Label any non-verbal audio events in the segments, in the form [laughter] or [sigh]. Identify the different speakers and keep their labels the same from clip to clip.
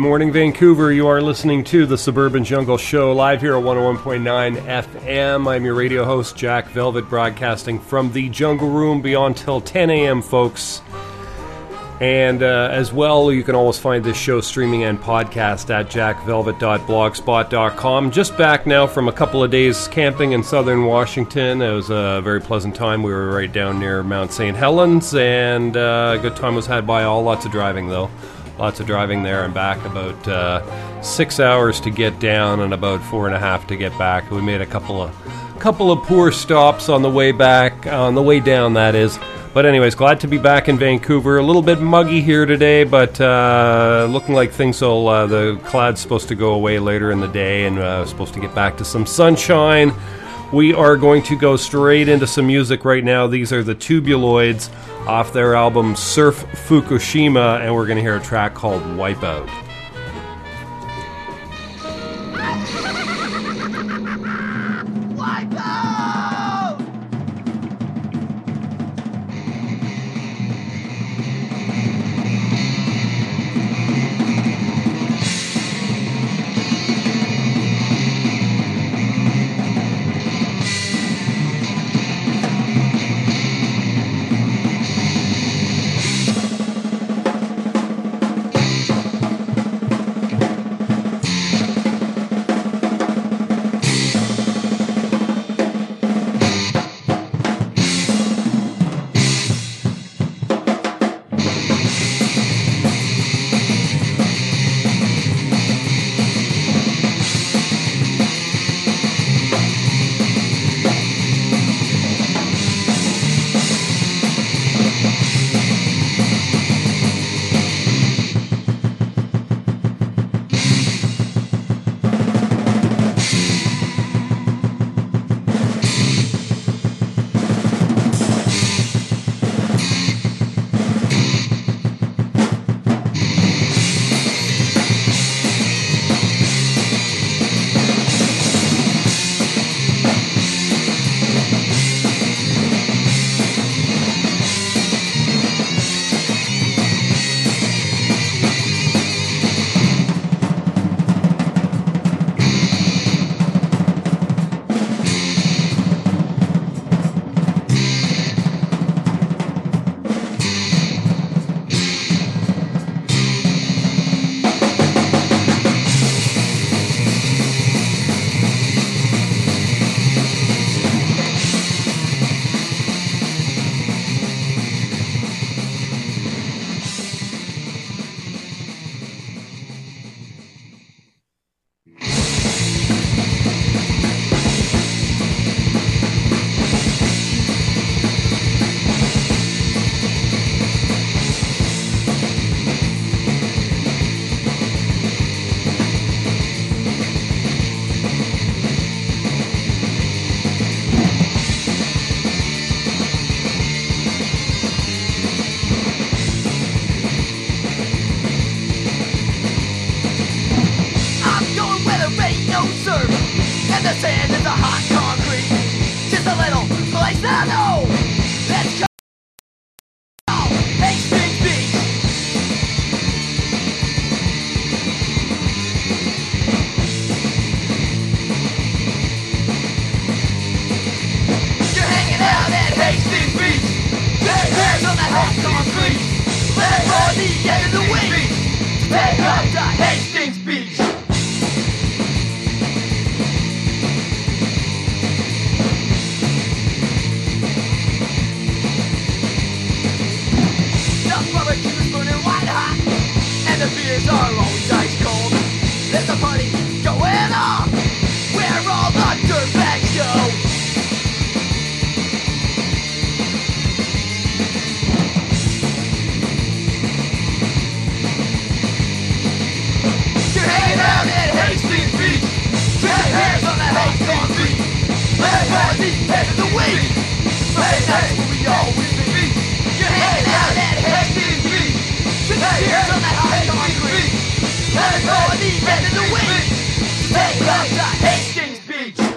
Speaker 1: morning, Vancouver. You are listening to the Suburban Jungle Show live here at 101.9 FM. I'm your radio host, Jack Velvet, broadcasting from the Jungle Room beyond till 10 a.m., folks. And uh, as well, you can always find this show streaming and podcast at jackvelvet.blogspot.com. Just back now from a couple of days camping in southern Washington. It was a very pleasant time. We were right down near Mount St. Helens, and uh, a good time was had by all. Lots of driving, though. Lots of driving there and back. About uh, six hours to get down and about four and a half to get back. We made a couple of couple of poor stops on the way back, on the way down. That is. But anyways, glad to be back in Vancouver. A little bit muggy here today, but uh, looking like things will. Uh, the cloud's supposed to go away later in the day, and uh, supposed to get back to some sunshine. We are going to go straight into some music right now. These are the Tubuloids off their album Surf Fukushima, and we're going to hear a track called Wipeout.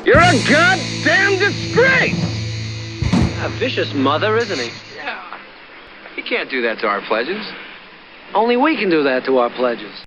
Speaker 2: You're a
Speaker 3: goddamn disgrace!
Speaker 4: A vicious mother, isn't he? Yeah. He can't do that to our pledges. Only we can do that to our pledges.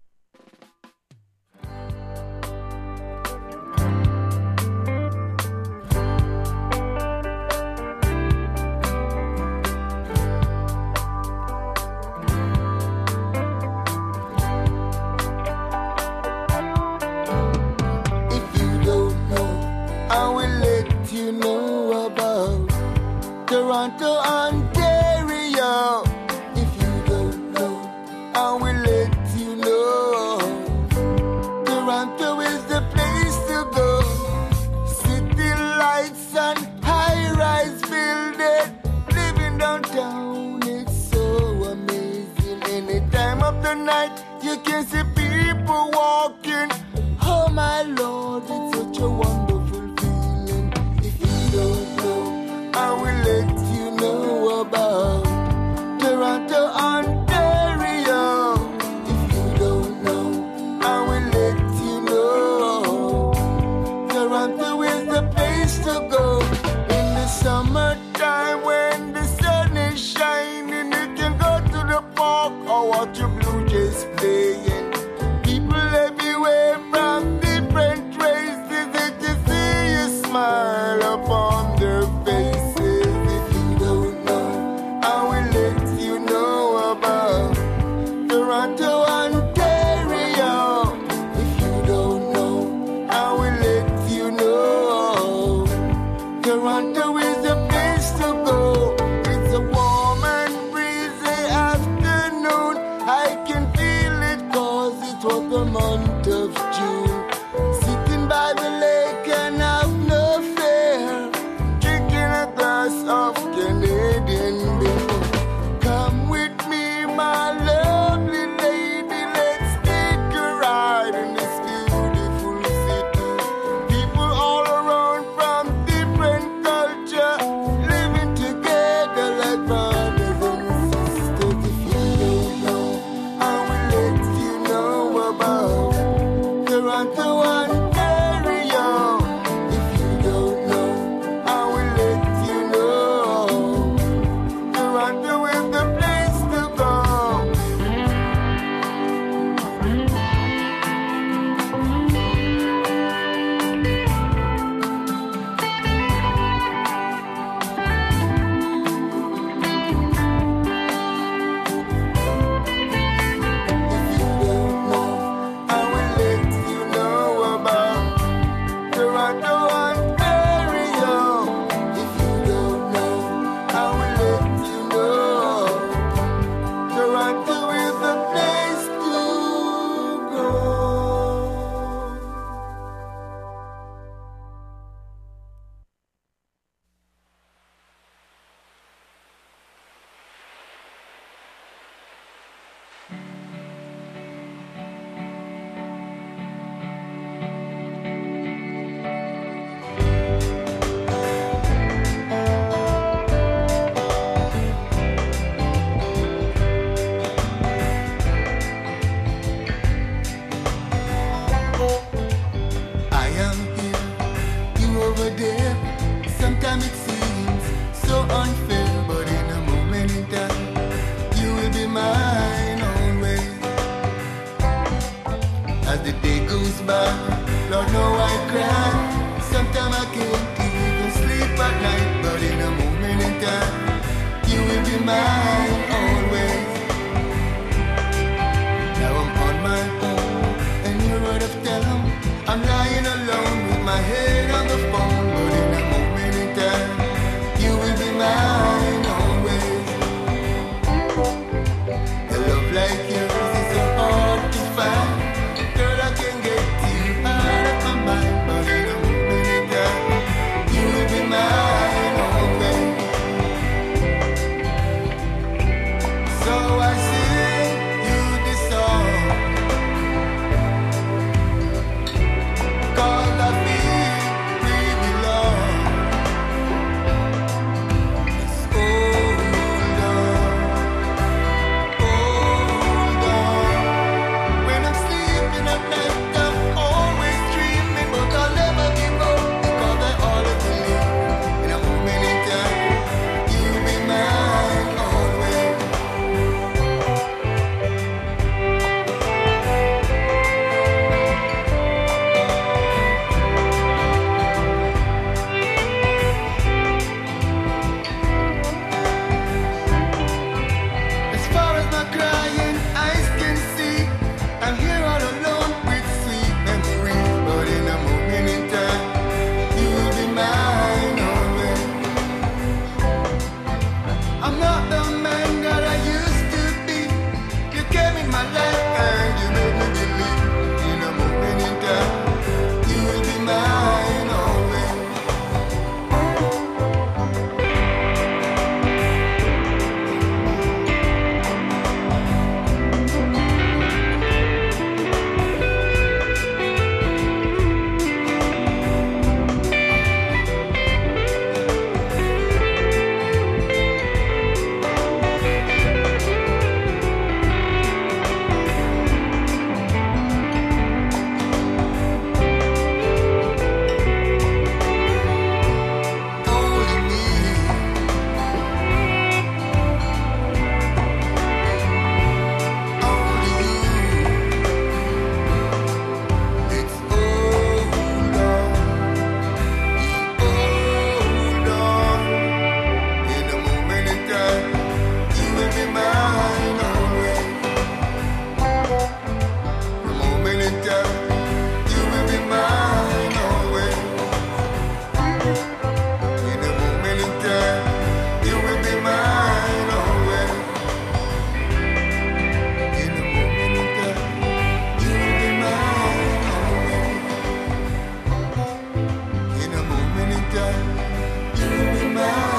Speaker 5: done to me, my.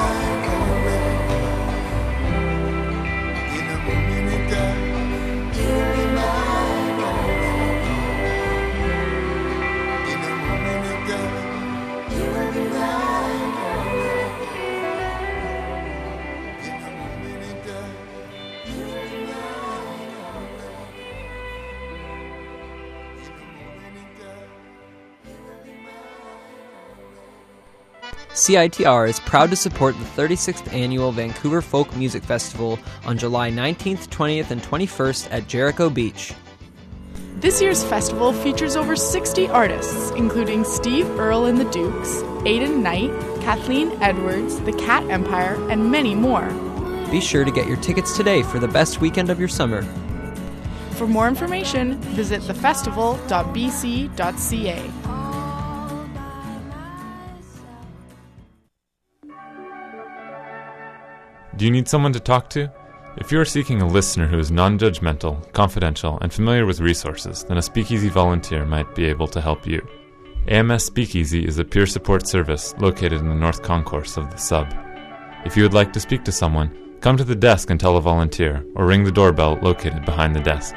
Speaker 6: CITR is proud to support the 36th annual Vancouver Folk Music Festival on July 19th, 20th, and 21st at Jericho Beach.
Speaker 7: This year's festival features over 60 artists, including Steve Earle and the Dukes, Aidan Knight, Kathleen Edwards, the Cat Empire, and many more.
Speaker 6: Be sure to get your tickets today for the best weekend of your summer.
Speaker 7: For more information, visit thefestival.bc.ca.
Speaker 8: Do you need someone to talk to? If you are seeking a listener who is non judgmental, confidential, and familiar with resources, then a Speakeasy volunteer might be able to help you. AMS Speakeasy is a peer support service located in the North Concourse of the sub. If you would like to speak to someone, come to the desk and tell a volunteer, or ring the doorbell located behind the desk.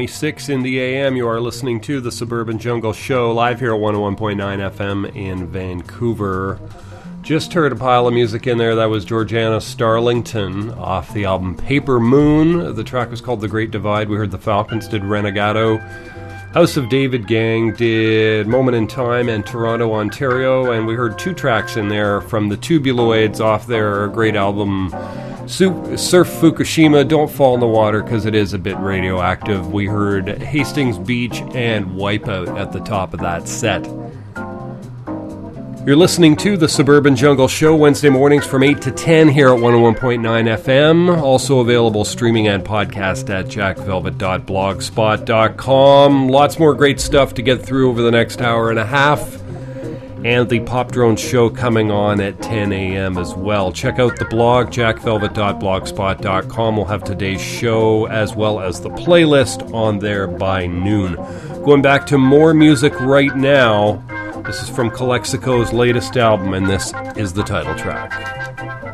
Speaker 1: 826 in the AM. You are listening to the Suburban Jungle Show live here at 101.9 FM in Vancouver. Just heard a pile of music in there. That was Georgiana Starlington off the album Paper Moon. The track was called The Great Divide. We heard the Falcons did Renegado. House of David Gang did Moment in Time and Toronto, Ontario. And we heard two tracks in there from the Tubuloids off their great album Surf Fukushima, Don't Fall in the Water because it is a bit radioactive. We heard Hastings Beach and Wipeout at the top of that set. You're listening to the Suburban Jungle Show Wednesday mornings from 8 to 10 here at 101.9 FM. Also available streaming and podcast at jackvelvet.blogspot.com. Lots more great stuff to get through over the next hour and a half and the Pop Drone Show coming on at 10 a.m. as well. Check out the blog, jackvelvet.blogspot.com. We'll have today's show as well as the playlist on there by noon. Going back to more music right now. This is from Calexico's latest album, and this is the title track.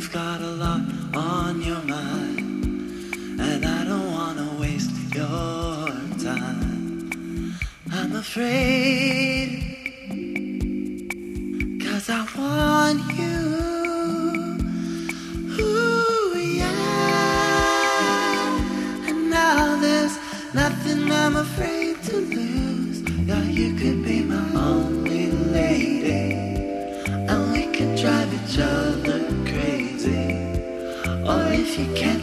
Speaker 9: You've got a lot on your mind, and I don't wanna waste your time. I'm afraid, cause I want you. she can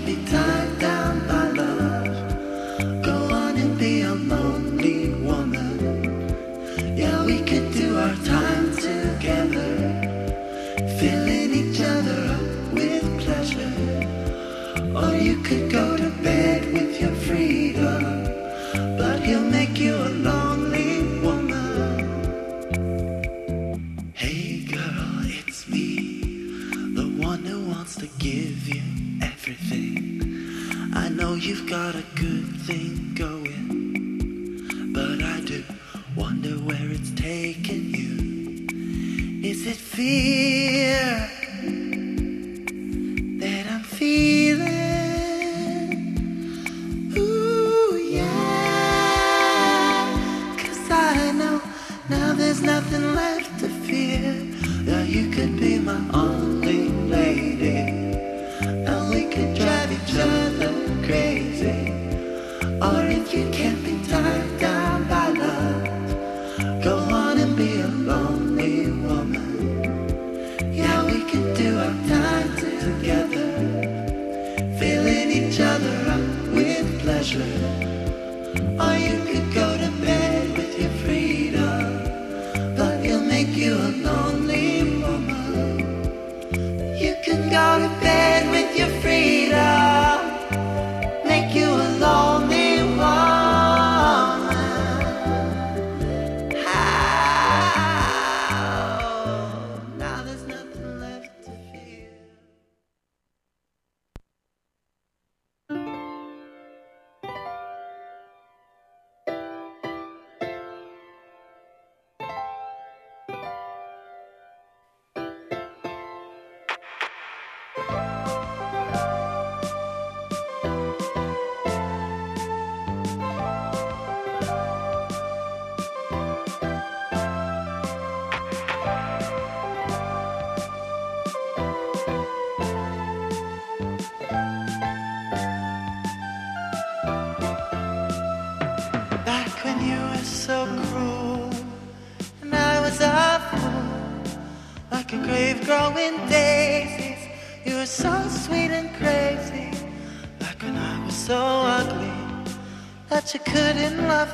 Speaker 9: I you couldn't love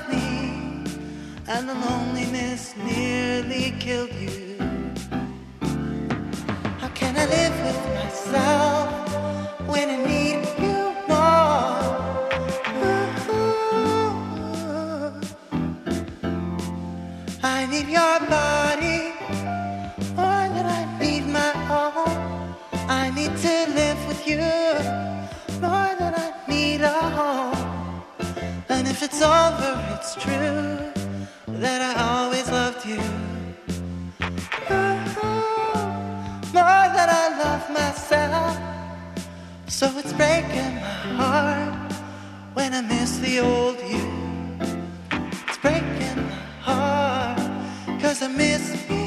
Speaker 9: it's over, it's true that I always loved you. More than I love myself. So it's breaking my heart when I miss the old you. It's breaking my heart, cause I miss you.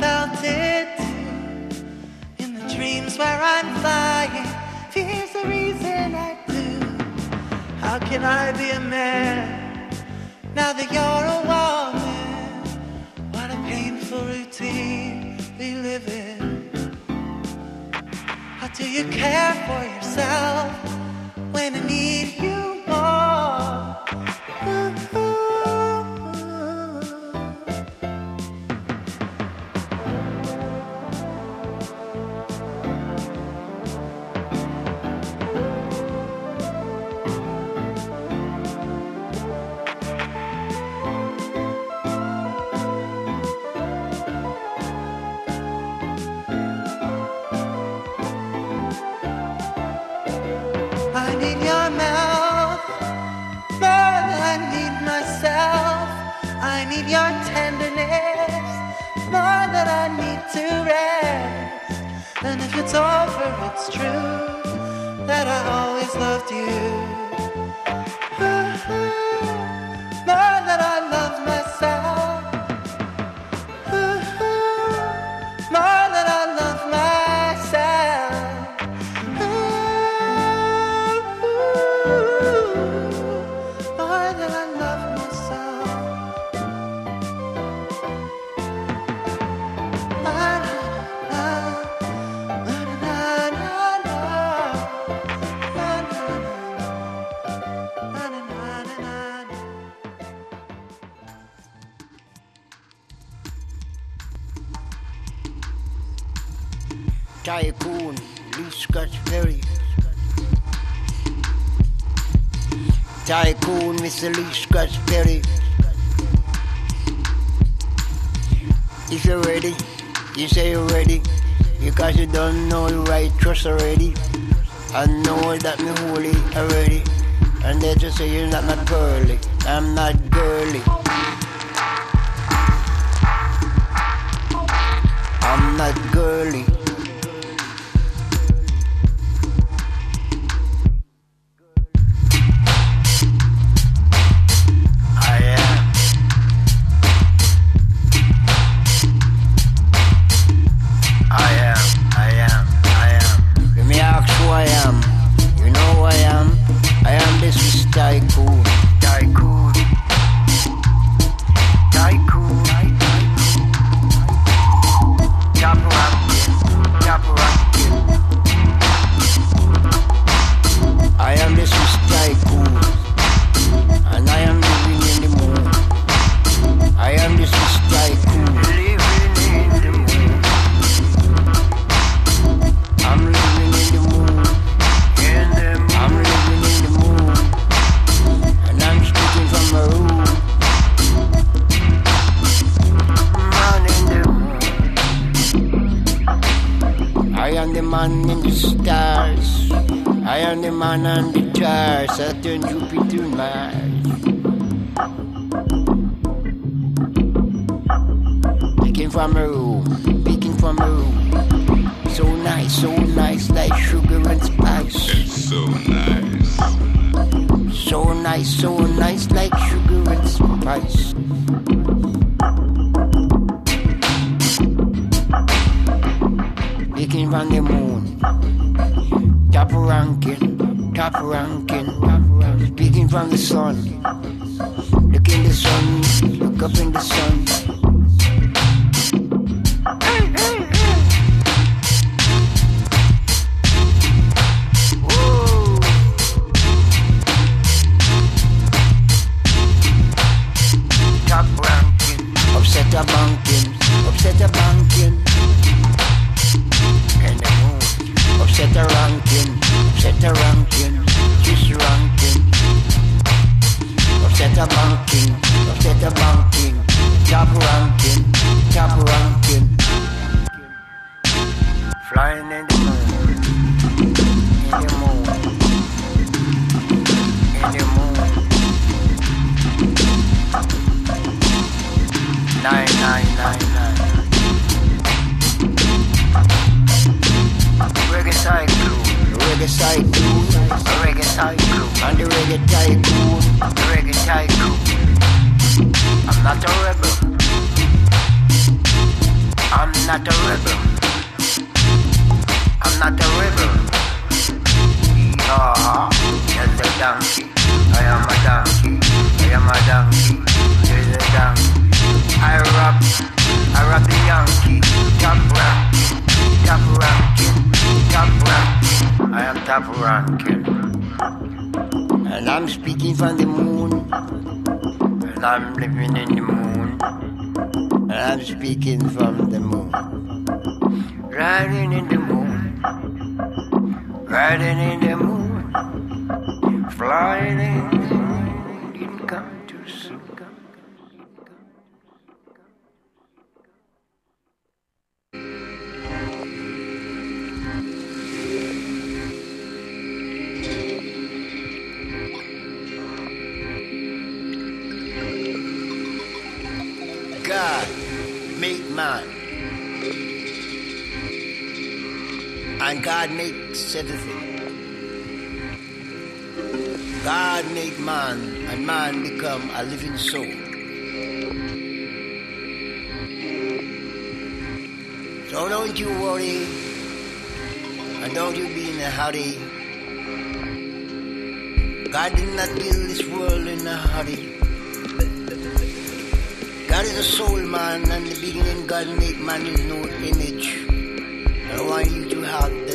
Speaker 9: felt it in the dreams where I'm flying. Fear's the reason I do. How can I be a man now that you're a woman? What a painful routine we live in. How
Speaker 10: do you care for yourself when I need hurry. I
Speaker 11: know you
Speaker 10: be in a hurry. God did not build this world in a hurry. God is a soul man, and the beginning God made man in no image. I want you to have that.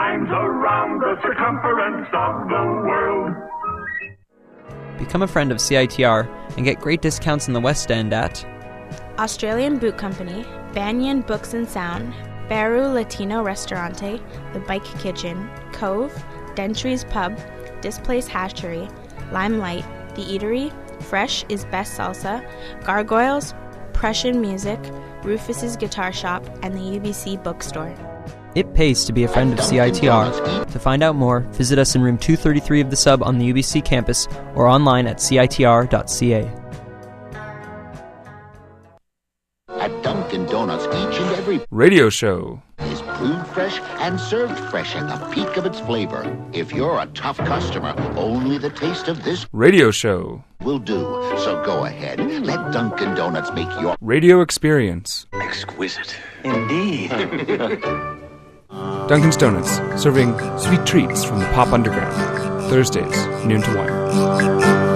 Speaker 12: Times around the circumference of the world.
Speaker 6: Become a friend of CITR and get great discounts in the West End at
Speaker 13: Australian Boot Company, Banyen Books and Sound, Baru Latino Restaurante, The Bike Kitchen, Cove, Dentry's Pub, Displace Hashery, Limelight, The Eatery, Fresh is Best Salsa, Gargoyles, Prussian Music, Rufus's Guitar Shop, and the UBC Bookstore.
Speaker 6: It pays to be a friend of CITR. To find out more, visit us in room 233 of the sub on the UBC campus or online at citr.ca.
Speaker 14: At Dunkin' Donuts, each and every
Speaker 15: Radio show.
Speaker 14: is brewed fresh and served fresh at the peak of its flavor. If you're a tough customer, only the taste of this
Speaker 15: Radio show.
Speaker 14: will do. So go ahead, let Dunkin' Donuts make your
Speaker 15: Radio experience.
Speaker 14: exquisite. Indeed. [laughs]
Speaker 15: Duncan's Donuts, serving sweet treats from the pop underground. Thursdays, noon to 1.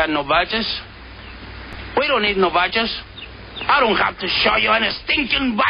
Speaker 16: got no badges. We don't need no badges. I don't have to show you any stinking
Speaker 17: badges.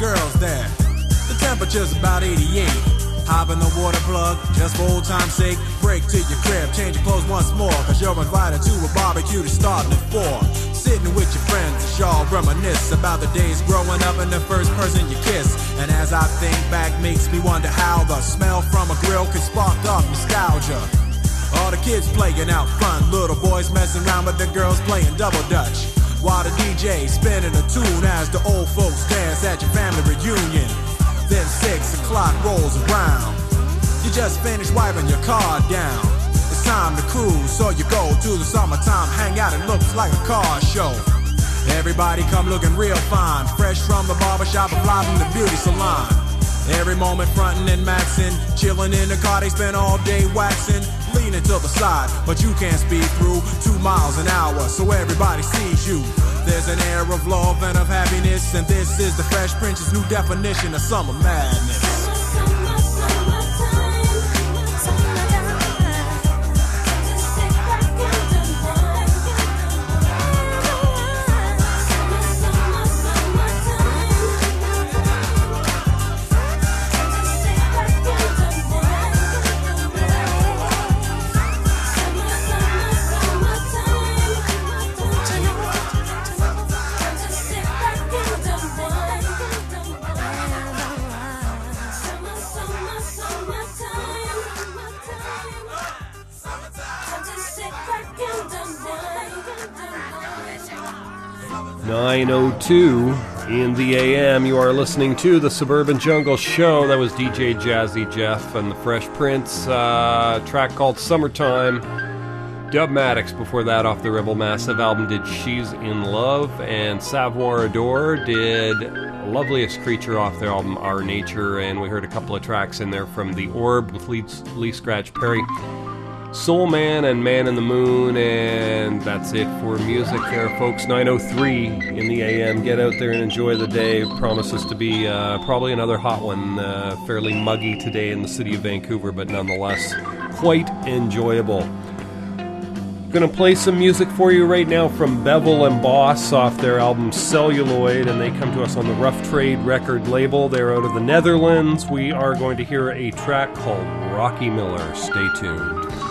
Speaker 17: Girls there. The temperature's about 88. Hop in the water plug, just for old time's sake. Break to your crib, change your clothes once more. Cause you're invited to a barbecue to start at 4. Sitting with your friends, as y'all reminisce about the days growing up and the first person you kiss. And as I think back, makes me wonder how the smell from a grill can spark off nostalgia. All the kids playing out front, little boys messing around, but the girls playing double dutch. While the DJ spinning a tune as the old folks dance at your family reunion. Then six o'clock rolls around. You just finished wiping your car down. It's time to cruise, so you go to the summertime hangout. It looks like a car show. Everybody come looking real fine, fresh from the barbershop and live from the beauty salon. Every moment frontin' and maxin', chillin' in the car, they spend all day waxin', leaning to the side, but you can't speed through two miles an hour, so everybody sees you. There's an air of love and of happiness, and this is the Fresh Prince's new definition of summer madness.
Speaker 1: Nine oh two in the AM. You are listening to the Suburban Jungle Show. That was DJ Jazzy Jeff and the Fresh Prince. Uh, track called "Summertime." Dub Maddox before that off the Rebel Massive album did "She's in Love" and Savoir Adore did "Loveliest Creature" off their album "Our Nature." And we heard a couple of tracks in there from the Orb with Lee, Lee Scratch Perry. Soul Man and Man in the Moon, and that's it for music there, folks. 903 in the AM. Get out there and enjoy the day. Promises to be uh, probably another hot one. Uh, fairly muggy today in the city of Vancouver, but nonetheless quite enjoyable. Gonna play some music for you right now from Bevel and Boss off their album Celluloid, and they come to us on the Rough Trade record label. They're out of the Netherlands. We are going to hear a track called Rocky Miller. Stay tuned.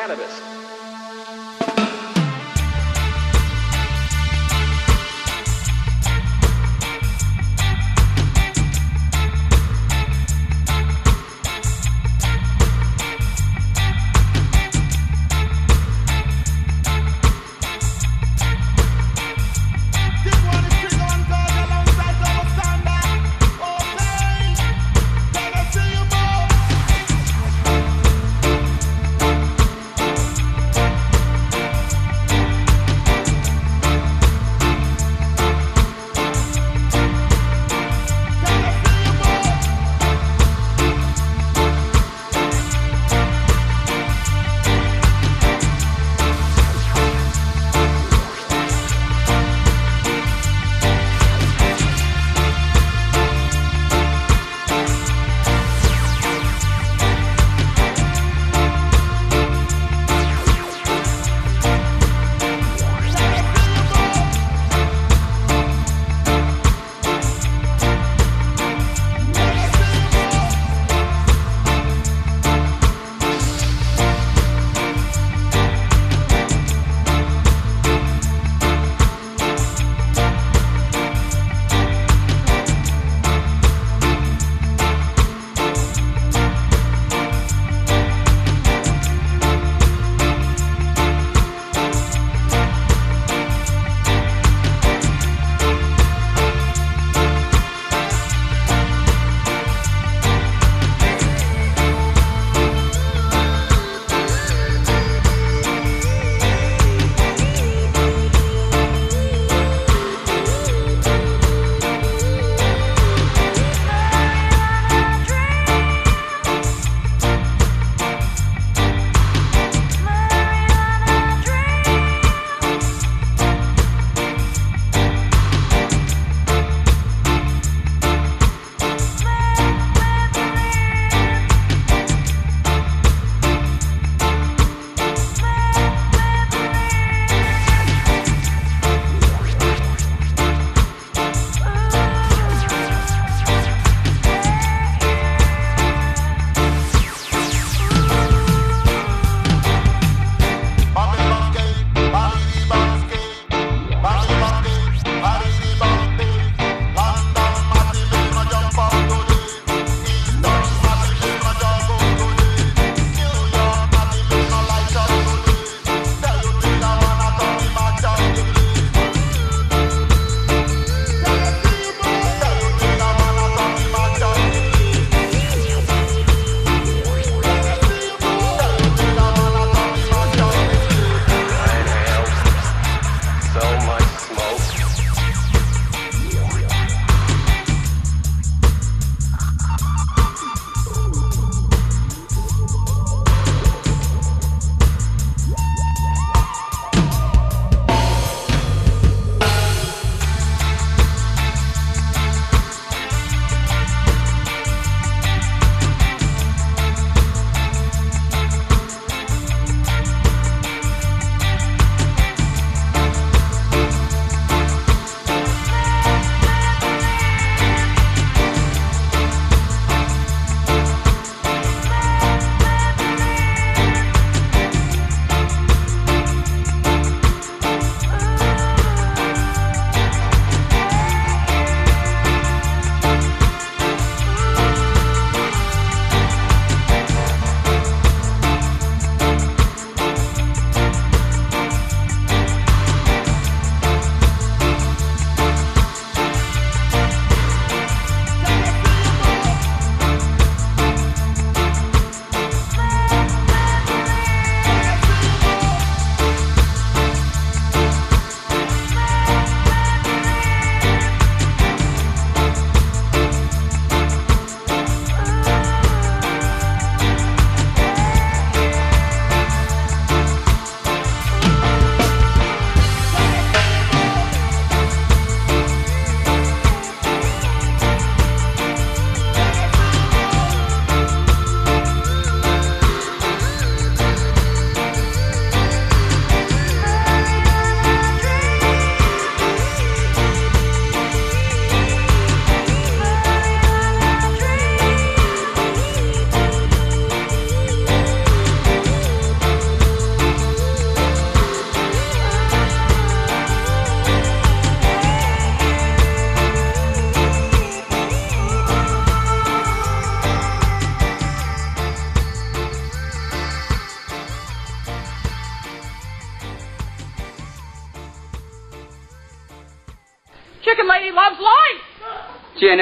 Speaker 18: Cannabis.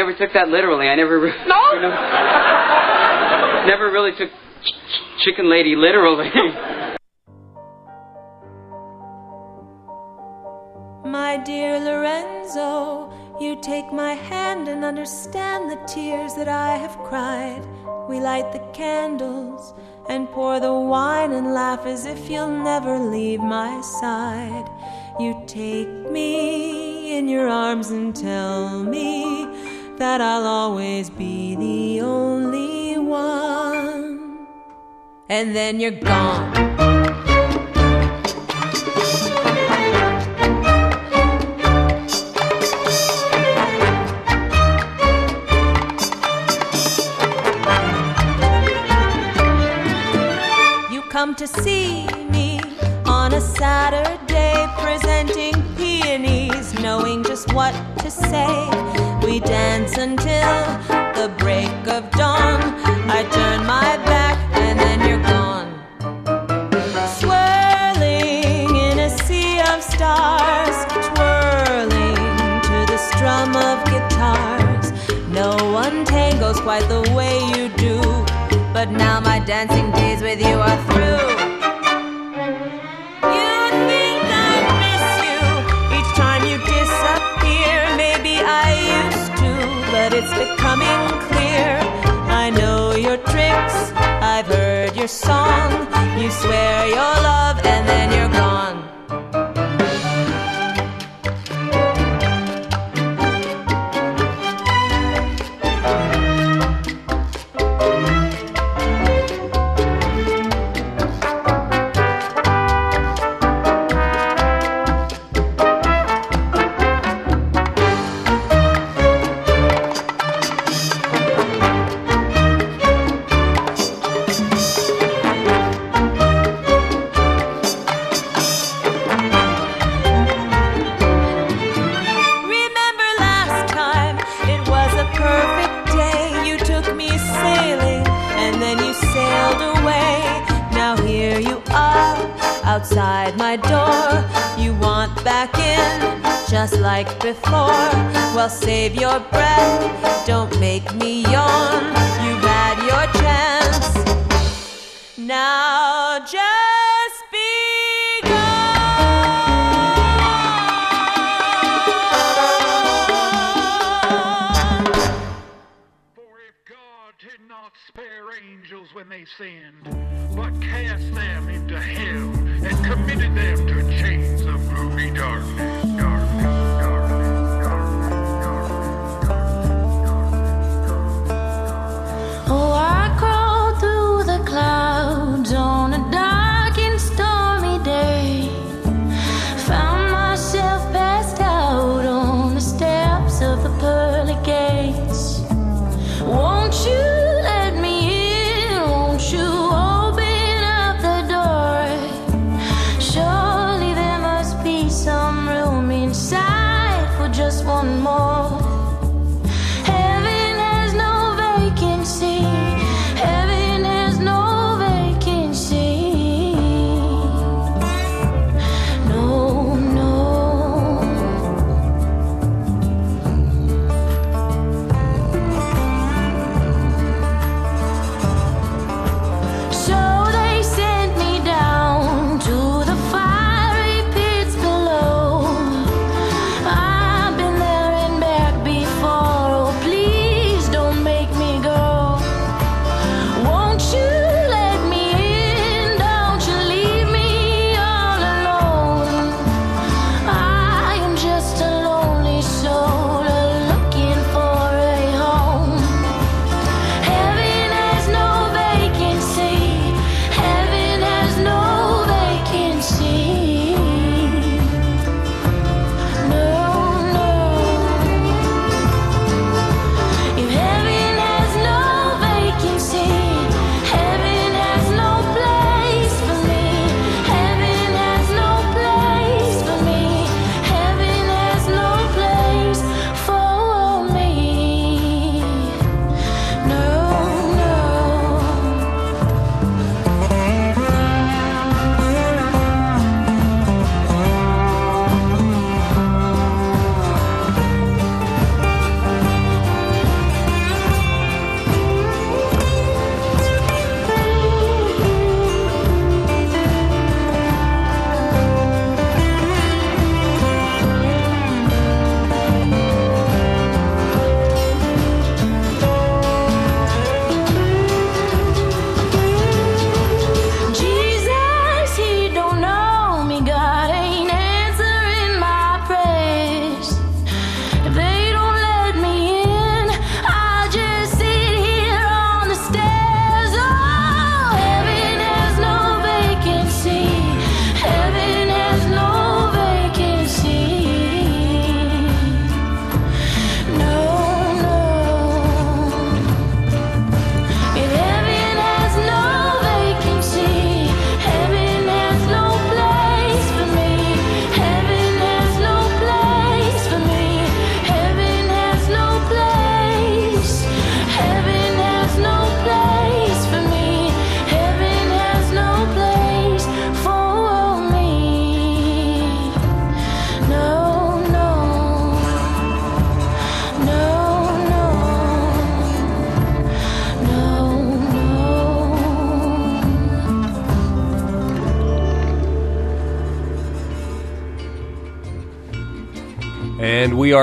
Speaker 19: Never took that literally. I never. re-
Speaker 20: No? [laughs]
Speaker 19: you know, never really took ch- ch- chicken lady literally. [laughs]
Speaker 15: My dear Lorenzo, you take my hand and understand the tears that I have cried. We light the candles and pour the wine and laugh as if you'll never leave my side. You take me in your arms and tell me that I'll always be the only one. And then you're gone. You come to see me on a Saturday, presenting peonies, knowing just what to say. We dance until the break of dawn. I turn my back and then you're gone. Swirling in a sea of stars, twirling to the strum of guitars. No one tangles quite the way you do. But now my dancing days with you are it's becoming clear. I know your tricks, I've heard your song. You swear your love and then you're gone.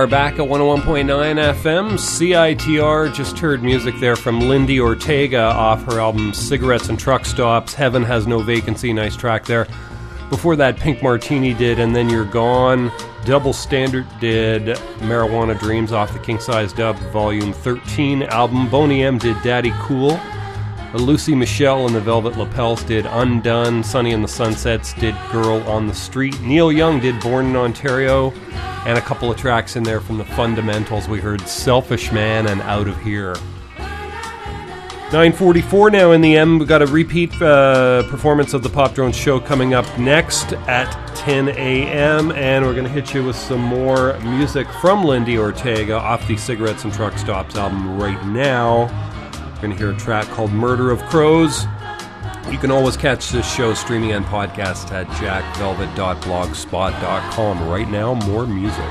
Speaker 15: Are back
Speaker 1: at 101.9 FM. CITR just heard music there from Lindi Ortega off her album Cigarettes and Truck Stops. Heaven Has No Vacancy, nice track there. Before that, Pink Martini did And Then You're Gone. Double Standard did Marijuana Dreams off the King Size Dub Volume 13 album. Boney M did Daddy Cool. Lucy Michelle and the Velvet Lapels did Undone. Sunny and the Sunsets did Girl on the Street. Neil Young did Born in Ontario. And a couple of tracks in there from the Fundamentals. We heard Selfish Man and Out of Here. 944 now in the M. We've got a repeat uh, performance of the Pop Drone show coming up next at 10 a.m. And we're going to hit you with some more music from Lindi Ortega off the Cigarettes and Truck Stops album right now. We're going to hear a track called Murder of Crows. You can always catch this show streaming and podcast at jackvelvet.blogspot.com. Right now, more music.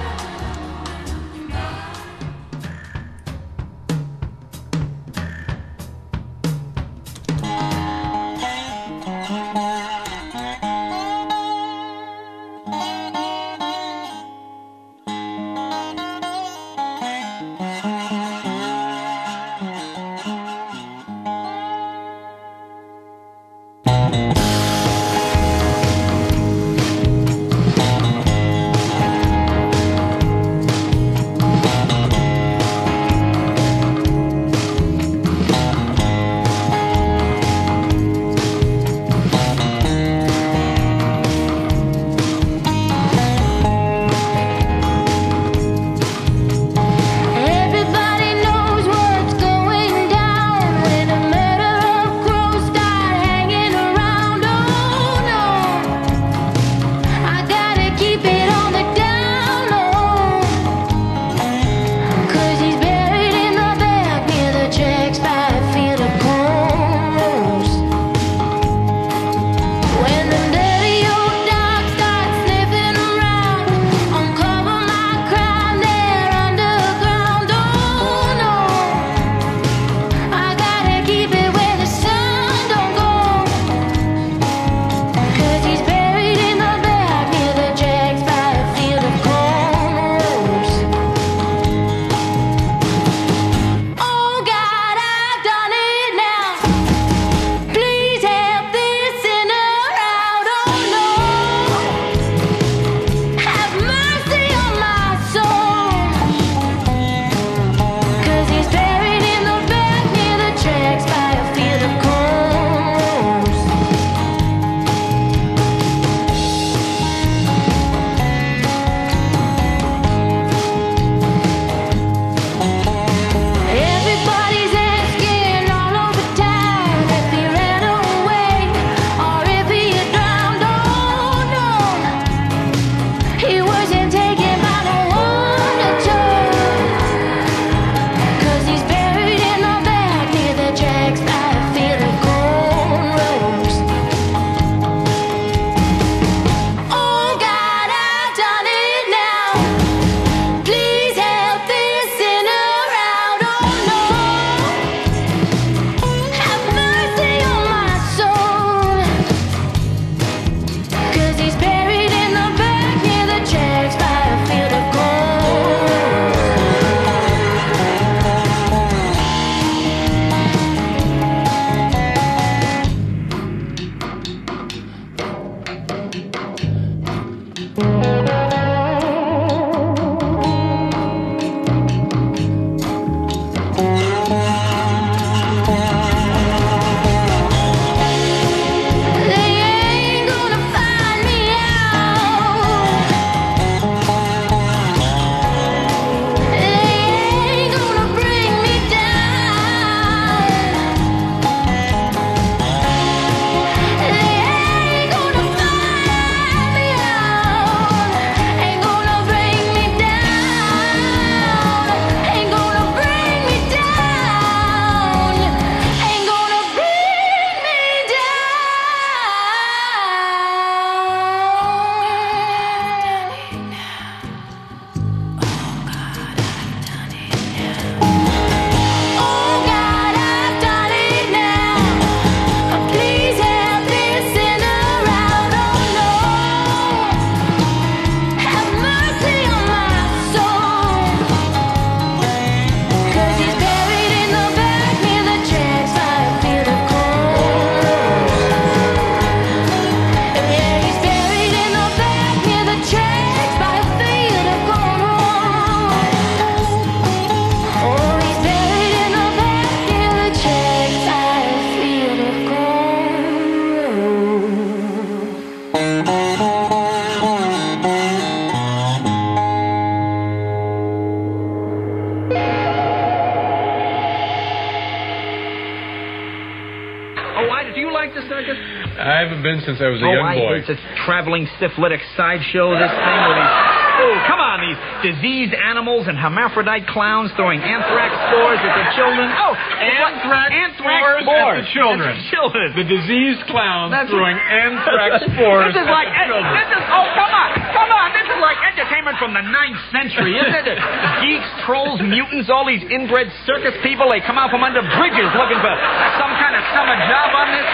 Speaker 21: Since I was a
Speaker 22: oh,
Speaker 21: young
Speaker 22: I
Speaker 21: boy.
Speaker 22: hate this traveling syphilitic sideshow, this thing with these... Oh, come on, these diseased animals and hermaphrodite clowns throwing anthrax spores at the children. Oh,
Speaker 21: Anthrax
Speaker 22: anthrax
Speaker 21: spores
Speaker 22: spores
Speaker 21: at the children.
Speaker 22: At the children.
Speaker 21: The diseased clowns
Speaker 22: That's-
Speaker 21: throwing anthrax spores [laughs]
Speaker 22: This is
Speaker 21: at
Speaker 22: like this is oh come on come on this is like entertainment from the ninth century isn't it? [laughs] Geeks, trolls, mutants, all these inbred circus people they come out from under bridges looking for some kind of summer job on this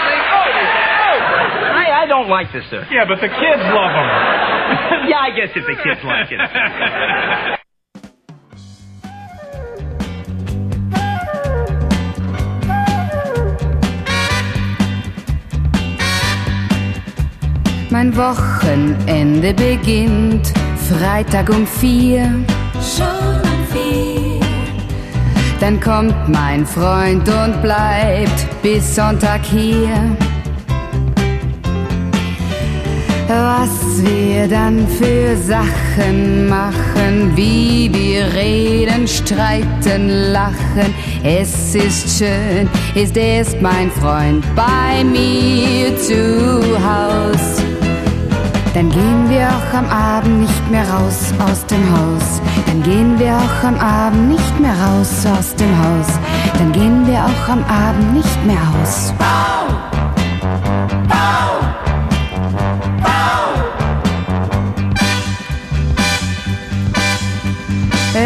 Speaker 22: don't like this sir.
Speaker 21: Yeah, but the kids love them. [laughs]
Speaker 22: yeah, I guess if the kids like it.
Speaker 23: Mein Wochenende beginnt Freitag um vier.
Speaker 18: Schon um vier.
Speaker 23: Dann kommt mein Freund und bleibt bis Sonntag hier. Was wir dann für Sachen machen, wie wir reden, streiten, lachen. Es ist schön, ist erst mein Freund bei mir zu Haus. Dann gehen wir auch am Abend nicht mehr raus aus dem Haus. Dann gehen wir auch am Abend nicht mehr raus aus dem Haus. Dann gehen wir auch am Abend nicht mehr aus.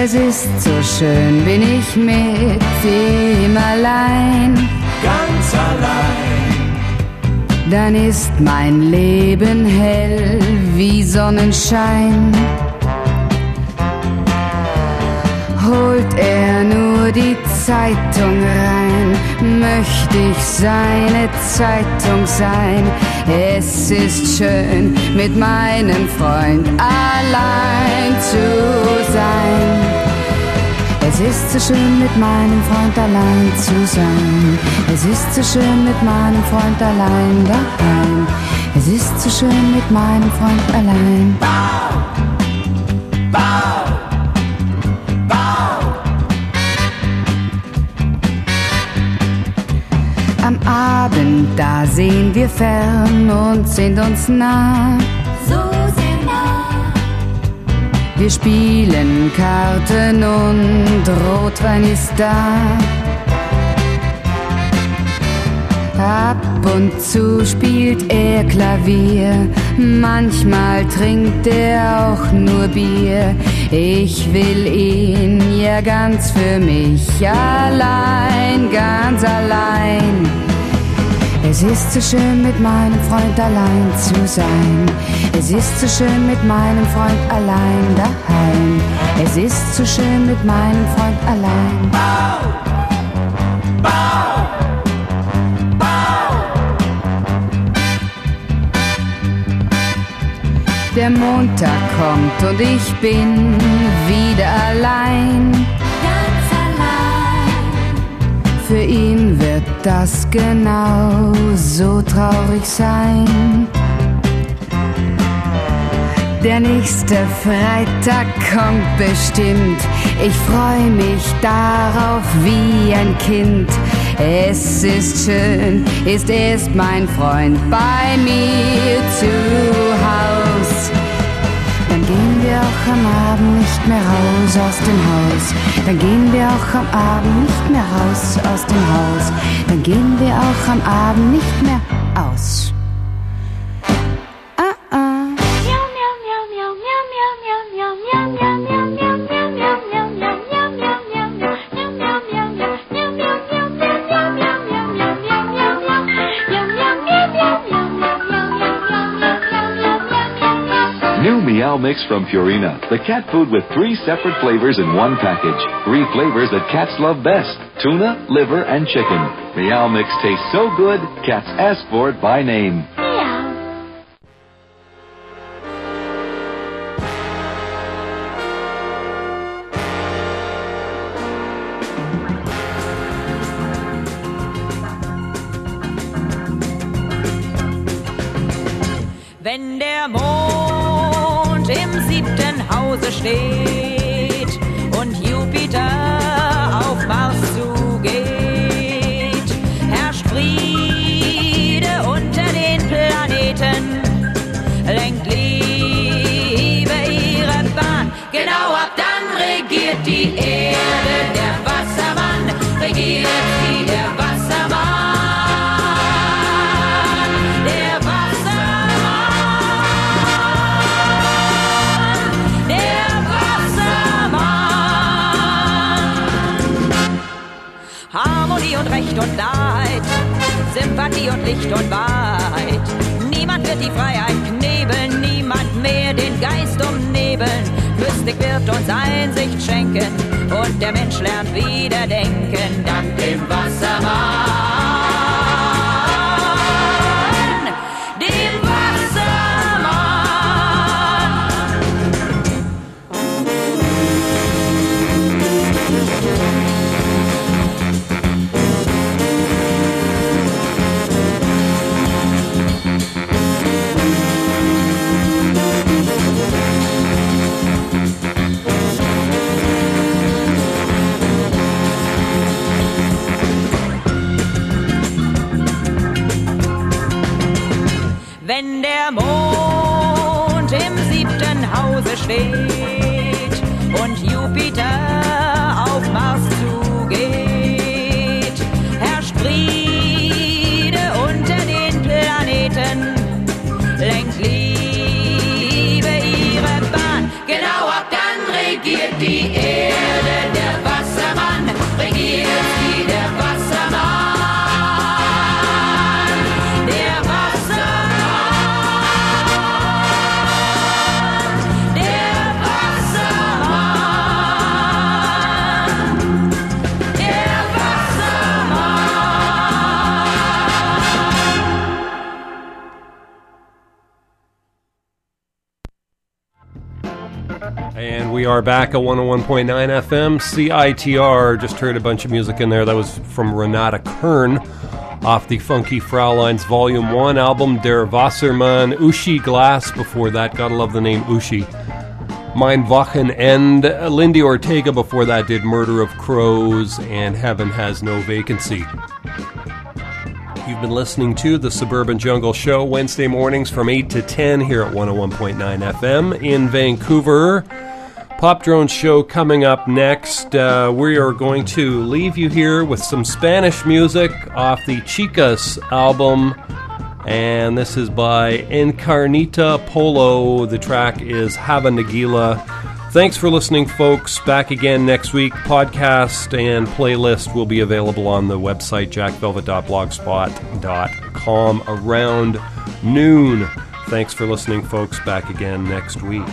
Speaker 23: Es ist so schön, bin ich mit ihm allein.
Speaker 18: Ganz allein.
Speaker 23: Dann ist mein Leben hell wie Sonnenschein. Holt er nur die Zeitung rein, möchte ich seine Zeitung sein. Es ist schön, mit meinem Freund allein zu sein. Es ist so schön, mit meinem Freund allein zu sein. Es ist so schön, mit meinem Freund allein daheim. Es ist so schön, mit meinem Freund allein. Abend, da sehen wir fern und sind uns nah.
Speaker 18: So sehr nah.
Speaker 23: Wir spielen Karten und Rotwein ist da. Ab und zu spielt er Klavier, manchmal trinkt er auch nur Bier. Ich will ihn ja ganz für mich allein, ganz allein. Es ist so schön, mit meinem Freund allein zu sein. Es ist so schön, mit meinem Freund allein daheim. Es ist so schön, mit meinem Freund allein. Der Montag kommt und ich bin wieder allein.
Speaker 18: Ganz allein.
Speaker 23: Für ihn das genau so traurig sein. Der nächste Freitag kommt bestimmt. Ich freue mich darauf wie ein Kind. Es ist schön, ist erst mein Freund bei mir zu auch am Abend nicht mehr raus aus dem Haus. Dann gehen wir auch am Abend nicht mehr raus aus dem Haus. Dann gehen wir auch am Abend nicht mehr aus.
Speaker 24: Mix from Purina, the cat food with three separate flavors in one package. Three flavors that cats love best tuna, liver, and chicken. Meow Mix tastes so good, cats ask for it by name.
Speaker 25: We are back at 101.9 FM CITR. Just heard a bunch of music in there. That was from Renata Kern off the Funky Fraulein's Volume 1 album, Der Wassermann. Uschi Glas before that. Gotta love the name Uschi. Mein Wochenende. Lindi Ortega before that did Murder of Crows and Heaven Has No Vacancy. You've been listening to the Suburban Jungle Show Wednesday mornings from 8 to 10 here at 101.9 FM in Vancouver. Pop Drone Show coming up next. Uh, we are going to leave you here with some Spanish music off the Chicas album. And this is by Encarnita Polo. The track is Hava Nagila. Thanks for listening, folks. Back again next week. Podcast and playlist will be available on the website jackvelvet.blogspot.com around noon. Thanks for listening, folks. Back again next week.